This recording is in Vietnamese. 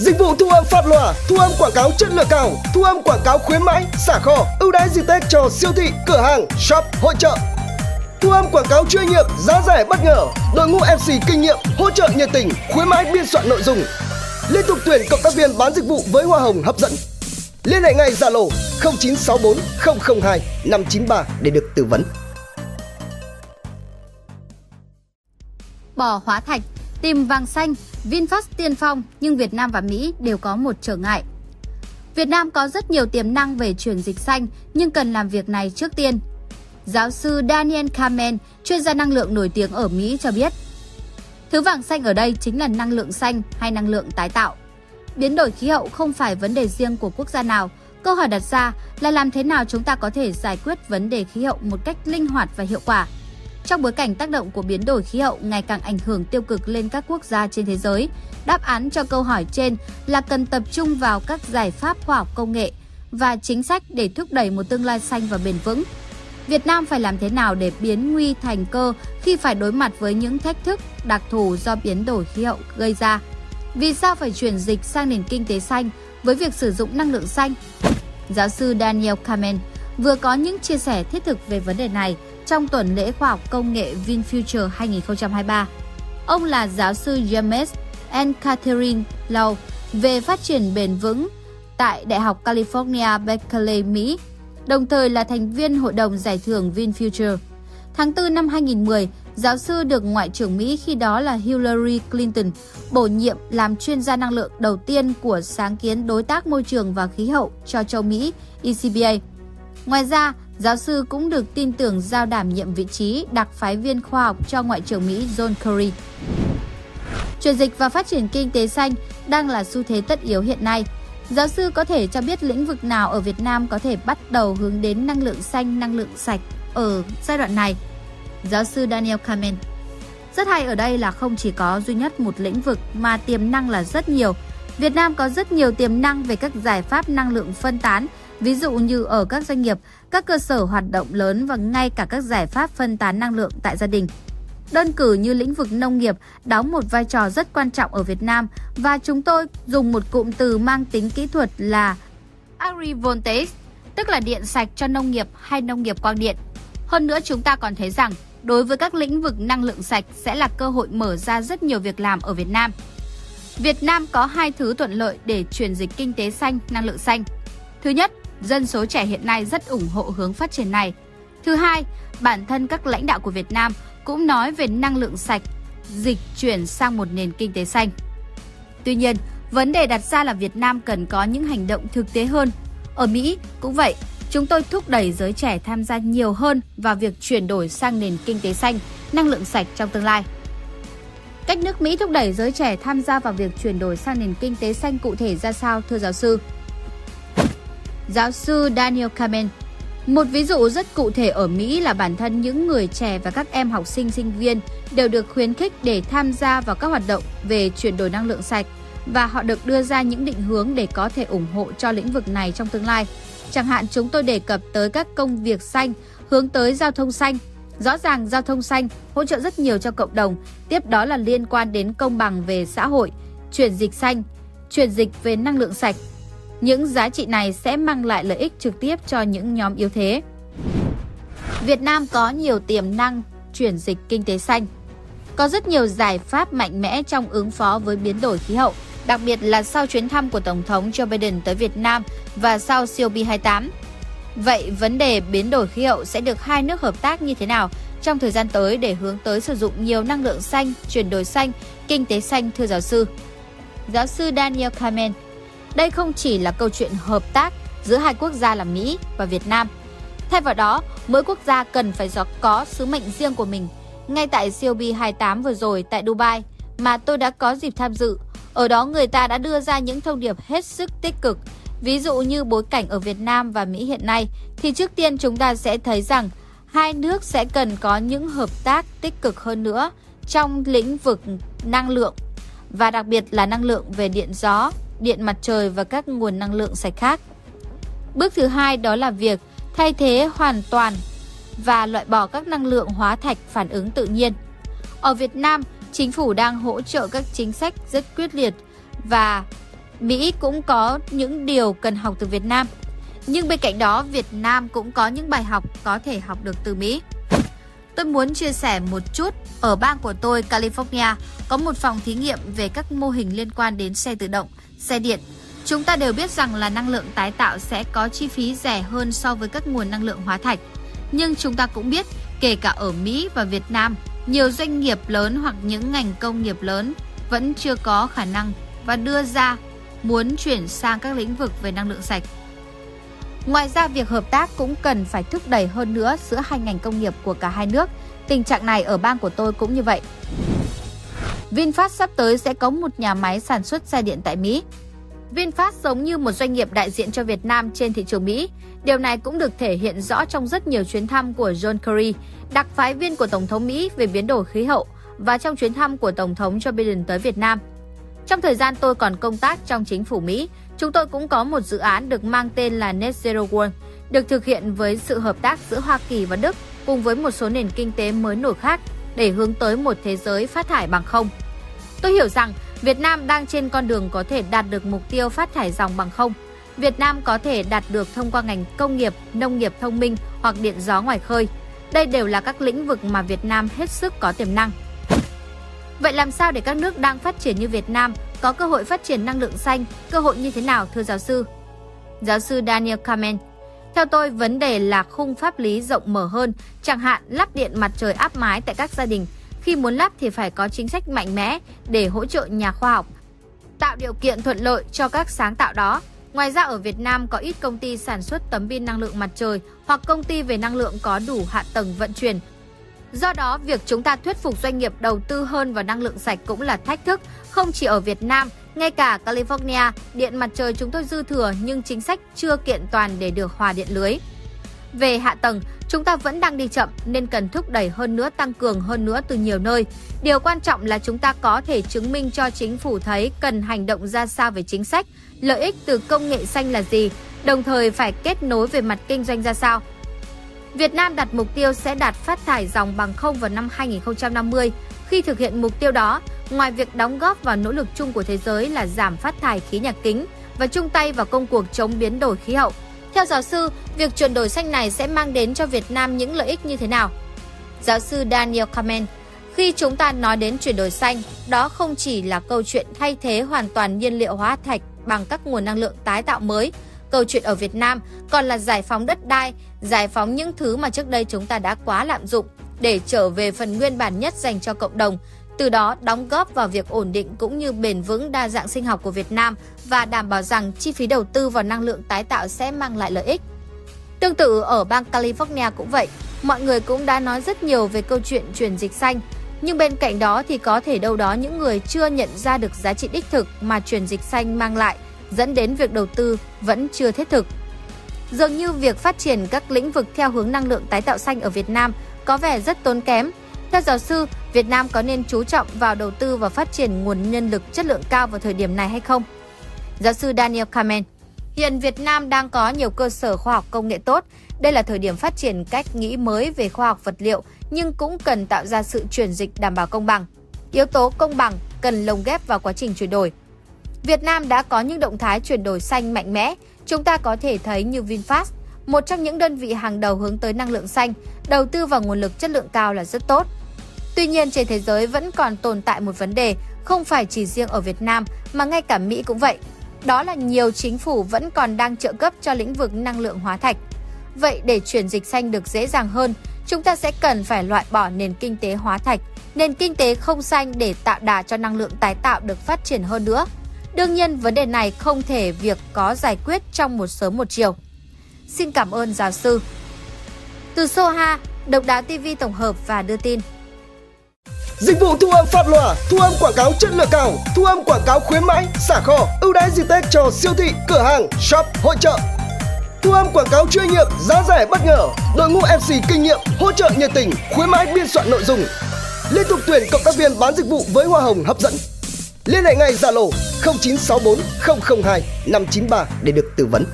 Dịch vụ thu âm phát loa, thu âm quảng cáo chất lượng cao, thu âm quảng cáo khuyến mãi, xả kho, ưu đãi dịp Tết cho siêu thị, cửa hàng, shop, hội trợ. Thu âm quảng cáo chuyên nghiệp, giá rẻ bất ngờ, đội ngũ MC kinh nghiệm, hỗ trợ nhiệt tình, khuyến mãi biên soạn nội dung. Liên tục tuyển cộng tác viên bán dịch vụ với hoa hồng hấp dẫn. Liên hệ ngay Zalo 0964 002 593 để được tư vấn. Bỏ hóa thạch, tìm vàng xanh, VinFast tiên phong nhưng Việt Nam và Mỹ đều có một trở ngại. Việt Nam có rất nhiều tiềm năng về chuyển dịch xanh nhưng cần làm việc này trước tiên. Giáo sư Daniel Kamen, chuyên gia năng lượng nổi tiếng ở Mỹ cho biết, thứ vàng xanh ở đây chính là năng lượng xanh hay năng lượng tái tạo. Biến đổi khí hậu không phải vấn đề riêng của quốc gia nào. Câu hỏi đặt ra là làm thế nào chúng ta có thể giải quyết vấn đề khí hậu một cách linh hoạt và hiệu quả. Trong bối cảnh tác động của biến đổi khí hậu ngày càng ảnh hưởng tiêu cực lên các quốc gia trên thế giới, đáp án cho câu hỏi trên là cần tập trung vào các giải pháp khoa học công nghệ và chính sách để thúc đẩy một tương lai xanh và bền vững. Việt Nam phải làm thế nào để biến nguy thành cơ khi phải đối mặt với những thách thức đặc thù do biến đổi khí hậu gây ra? Vì sao phải chuyển dịch sang nền kinh tế xanh với việc sử dụng năng lượng xanh? Giáo sư Daniel Kamen vừa có những chia sẻ thiết thực về vấn đề này trong tuần lễ khoa học công nghệ VinFuture 2023. Ông là giáo sư James and Catherine Lau về phát triển bền vững tại Đại học California Berkeley, Mỹ, đồng thời là thành viên hội đồng giải thưởng VinFuture. Tháng 4 năm 2010, giáo sư được Ngoại trưởng Mỹ khi đó là Hillary Clinton bổ nhiệm làm chuyên gia năng lượng đầu tiên của sáng kiến đối tác môi trường và khí hậu cho châu Mỹ ECBA. Ngoài ra, giáo sư cũng được tin tưởng giao đảm nhiệm vị trí đặc phái viên khoa học cho Ngoại trưởng Mỹ John Kerry. Chuyển dịch và phát triển kinh tế xanh đang là xu thế tất yếu hiện nay. Giáo sư có thể cho biết lĩnh vực nào ở Việt Nam có thể bắt đầu hướng đến năng lượng xanh, năng lượng sạch ở giai đoạn này? Giáo sư Daniel Kamen Rất hay ở đây là không chỉ có duy nhất một lĩnh vực mà tiềm năng là rất nhiều. Việt Nam có rất nhiều tiềm năng về các giải pháp năng lượng phân tán, ví dụ như ở các doanh nghiệp, các cơ sở hoạt động lớn và ngay cả các giải pháp phân tán năng lượng tại gia đình. Đơn cử như lĩnh vực nông nghiệp đóng một vai trò rất quan trọng ở Việt Nam và chúng tôi dùng một cụm từ mang tính kỹ thuật là agrivoltaic, tức là điện sạch cho nông nghiệp hay nông nghiệp quang điện. Hơn nữa chúng ta còn thấy rằng đối với các lĩnh vực năng lượng sạch sẽ là cơ hội mở ra rất nhiều việc làm ở Việt Nam. Việt Nam có hai thứ thuận lợi để chuyển dịch kinh tế xanh, năng lượng xanh. Thứ nhất, dân số trẻ hiện nay rất ủng hộ hướng phát triển này. Thứ hai, bản thân các lãnh đạo của Việt Nam cũng nói về năng lượng sạch, dịch chuyển sang một nền kinh tế xanh. Tuy nhiên, vấn đề đặt ra là Việt Nam cần có những hành động thực tế hơn. Ở Mỹ cũng vậy, chúng tôi thúc đẩy giới trẻ tham gia nhiều hơn vào việc chuyển đổi sang nền kinh tế xanh, năng lượng sạch trong tương lai. Cách nước Mỹ thúc đẩy giới trẻ tham gia vào việc chuyển đổi sang nền kinh tế xanh cụ thể ra sao thưa giáo sư? Giáo sư Daniel Kamen một ví dụ rất cụ thể ở Mỹ là bản thân những người trẻ và các em học sinh sinh viên đều được khuyến khích để tham gia vào các hoạt động về chuyển đổi năng lượng sạch và họ được đưa ra những định hướng để có thể ủng hộ cho lĩnh vực này trong tương lai. Chẳng hạn chúng tôi đề cập tới các công việc xanh, hướng tới giao thông xanh. Rõ ràng giao thông xanh hỗ trợ rất nhiều cho cộng đồng, tiếp đó là liên quan đến công bằng về xã hội, chuyển dịch xanh, chuyển dịch về năng lượng sạch những giá trị này sẽ mang lại lợi ích trực tiếp cho những nhóm yếu thế. Việt Nam có nhiều tiềm năng chuyển dịch kinh tế xanh. Có rất nhiều giải pháp mạnh mẽ trong ứng phó với biến đổi khí hậu, đặc biệt là sau chuyến thăm của Tổng thống Joe Biden tới Việt Nam và sau COP28. Vậy vấn đề biến đổi khí hậu sẽ được hai nước hợp tác như thế nào trong thời gian tới để hướng tới sử dụng nhiều năng lượng xanh, chuyển đổi xanh, kinh tế xanh thưa giáo sư? Giáo sư Daniel Kamen đây không chỉ là câu chuyện hợp tác giữa hai quốc gia là Mỹ và Việt Nam. Thay vào đó, mỗi quốc gia cần phải có sứ mệnh riêng của mình. Ngay tại COP28 vừa rồi tại Dubai mà tôi đã có dịp tham dự, ở đó người ta đã đưa ra những thông điệp hết sức tích cực. Ví dụ như bối cảnh ở Việt Nam và Mỹ hiện nay, thì trước tiên chúng ta sẽ thấy rằng hai nước sẽ cần có những hợp tác tích cực hơn nữa trong lĩnh vực năng lượng và đặc biệt là năng lượng về điện gió, điện mặt trời và các nguồn năng lượng sạch khác. Bước thứ hai đó là việc thay thế hoàn toàn và loại bỏ các năng lượng hóa thạch phản ứng tự nhiên. Ở Việt Nam, chính phủ đang hỗ trợ các chính sách rất quyết liệt và Mỹ cũng có những điều cần học từ Việt Nam. Nhưng bên cạnh đó, Việt Nam cũng có những bài học có thể học được từ Mỹ. Tôi muốn chia sẻ một chút, ở bang của tôi, California, có một phòng thí nghiệm về các mô hình liên quan đến xe tự động, xe điện. Chúng ta đều biết rằng là năng lượng tái tạo sẽ có chi phí rẻ hơn so với các nguồn năng lượng hóa thạch. Nhưng chúng ta cũng biết, kể cả ở Mỹ và Việt Nam, nhiều doanh nghiệp lớn hoặc những ngành công nghiệp lớn vẫn chưa có khả năng và đưa ra muốn chuyển sang các lĩnh vực về năng lượng sạch. Ngoài ra, việc hợp tác cũng cần phải thúc đẩy hơn nữa giữa hai ngành công nghiệp của cả hai nước. Tình trạng này ở bang của tôi cũng như vậy. VinFast sắp tới sẽ có một nhà máy sản xuất xe điện tại Mỹ. VinFast giống như một doanh nghiệp đại diện cho Việt Nam trên thị trường Mỹ. Điều này cũng được thể hiện rõ trong rất nhiều chuyến thăm của John Kerry, đặc phái viên của Tổng thống Mỹ về biến đổi khí hậu và trong chuyến thăm của Tổng thống Joe Biden tới Việt Nam. Trong thời gian tôi còn công tác trong chính phủ Mỹ, chúng tôi cũng có một dự án được mang tên là Net Zero World, được thực hiện với sự hợp tác giữa Hoa Kỳ và Đức cùng với một số nền kinh tế mới nổi khác để hướng tới một thế giới phát thải bằng không. Tôi hiểu rằng Việt Nam đang trên con đường có thể đạt được mục tiêu phát thải dòng bằng không. Việt Nam có thể đạt được thông qua ngành công nghiệp, nông nghiệp thông minh hoặc điện gió ngoài khơi. Đây đều là các lĩnh vực mà Việt Nam hết sức có tiềm năng. Vậy làm sao để các nước đang phát triển như Việt Nam có cơ hội phát triển năng lượng xanh, cơ hội như thế nào thưa giáo sư? Giáo sư Daniel Kamen theo tôi, vấn đề là khung pháp lý rộng mở hơn, chẳng hạn lắp điện mặt trời áp mái tại các gia đình. Khi muốn lắp thì phải có chính sách mạnh mẽ để hỗ trợ nhà khoa học, tạo điều kiện thuận lợi cho các sáng tạo đó. Ngoài ra ở Việt Nam có ít công ty sản xuất tấm pin năng lượng mặt trời hoặc công ty về năng lượng có đủ hạ tầng vận chuyển Do đó, việc chúng ta thuyết phục doanh nghiệp đầu tư hơn vào năng lượng sạch cũng là thách thức, không chỉ ở Việt Nam, ngay cả California, điện mặt trời chúng tôi dư thừa nhưng chính sách chưa kiện toàn để được hòa điện lưới. Về hạ tầng, chúng ta vẫn đang đi chậm nên cần thúc đẩy hơn nữa tăng cường hơn nữa từ nhiều nơi. Điều quan trọng là chúng ta có thể chứng minh cho chính phủ thấy cần hành động ra sao về chính sách, lợi ích từ công nghệ xanh là gì, đồng thời phải kết nối về mặt kinh doanh ra sao. Việt Nam đặt mục tiêu sẽ đạt phát thải dòng bằng không vào năm 2050. Khi thực hiện mục tiêu đó, ngoài việc đóng góp vào nỗ lực chung của thế giới là giảm phát thải khí nhà kính và chung tay vào công cuộc chống biến đổi khí hậu, theo giáo sư, việc chuyển đổi xanh này sẽ mang đến cho Việt Nam những lợi ích như thế nào? Giáo sư Daniel Kamen, khi chúng ta nói đến chuyển đổi xanh, đó không chỉ là câu chuyện thay thế hoàn toàn nhiên liệu hóa thạch bằng các nguồn năng lượng tái tạo mới, Câu chuyện ở Việt Nam còn là giải phóng đất đai, giải phóng những thứ mà trước đây chúng ta đã quá lạm dụng để trở về phần nguyên bản nhất dành cho cộng đồng, từ đó đóng góp vào việc ổn định cũng như bền vững đa dạng sinh học của Việt Nam và đảm bảo rằng chi phí đầu tư vào năng lượng tái tạo sẽ mang lại lợi ích. Tương tự ở bang California cũng vậy, mọi người cũng đã nói rất nhiều về câu chuyện chuyển dịch xanh, nhưng bên cạnh đó thì có thể đâu đó những người chưa nhận ra được giá trị đích thực mà chuyển dịch xanh mang lại – dẫn đến việc đầu tư vẫn chưa thiết thực. Dường như việc phát triển các lĩnh vực theo hướng năng lượng tái tạo xanh ở Việt Nam có vẻ rất tốn kém. Theo giáo sư, Việt Nam có nên chú trọng vào đầu tư và phát triển nguồn nhân lực chất lượng cao vào thời điểm này hay không? Giáo sư Daniel Kamen Hiện Việt Nam đang có nhiều cơ sở khoa học công nghệ tốt. Đây là thời điểm phát triển cách nghĩ mới về khoa học vật liệu, nhưng cũng cần tạo ra sự chuyển dịch đảm bảo công bằng. Yếu tố công bằng cần lồng ghép vào quá trình chuyển đổi. Việt Nam đã có những động thái chuyển đổi xanh mạnh mẽ. Chúng ta có thể thấy như VinFast, một trong những đơn vị hàng đầu hướng tới năng lượng xanh, đầu tư vào nguồn lực chất lượng cao là rất tốt. Tuy nhiên trên thế giới vẫn còn tồn tại một vấn đề, không phải chỉ riêng ở Việt Nam mà ngay cả Mỹ cũng vậy. Đó là nhiều chính phủ vẫn còn đang trợ cấp cho lĩnh vực năng lượng hóa thạch. Vậy để chuyển dịch xanh được dễ dàng hơn, chúng ta sẽ cần phải loại bỏ nền kinh tế hóa thạch, nền kinh tế không xanh để tạo đà cho năng lượng tái tạo được phát triển hơn nữa. Đương nhiên, vấn đề này không thể việc có giải quyết trong một sớm một chiều. Xin cảm ơn giáo sư. Từ Soha, Độc đáo TV tổng hợp và đưa tin. Dịch vụ thu âm phát loa, thu âm quảng cáo chất lượng cao, thu âm quảng cáo khuyến mãi, xả kho, ưu đãi dịp Tết cho siêu thị, cửa hàng, shop, hội trợ. Thu âm quảng cáo chuyên nghiệp, giá rẻ bất ngờ, đội ngũ MC kinh nghiệm, hỗ trợ nhiệt tình, khuyến mãi biên soạn nội dung. Liên tục tuyển cộng tác viên bán dịch vụ với hoa hồng hấp dẫn. Liên hệ ngay Zalo 0964 002 593 để được tư vấn.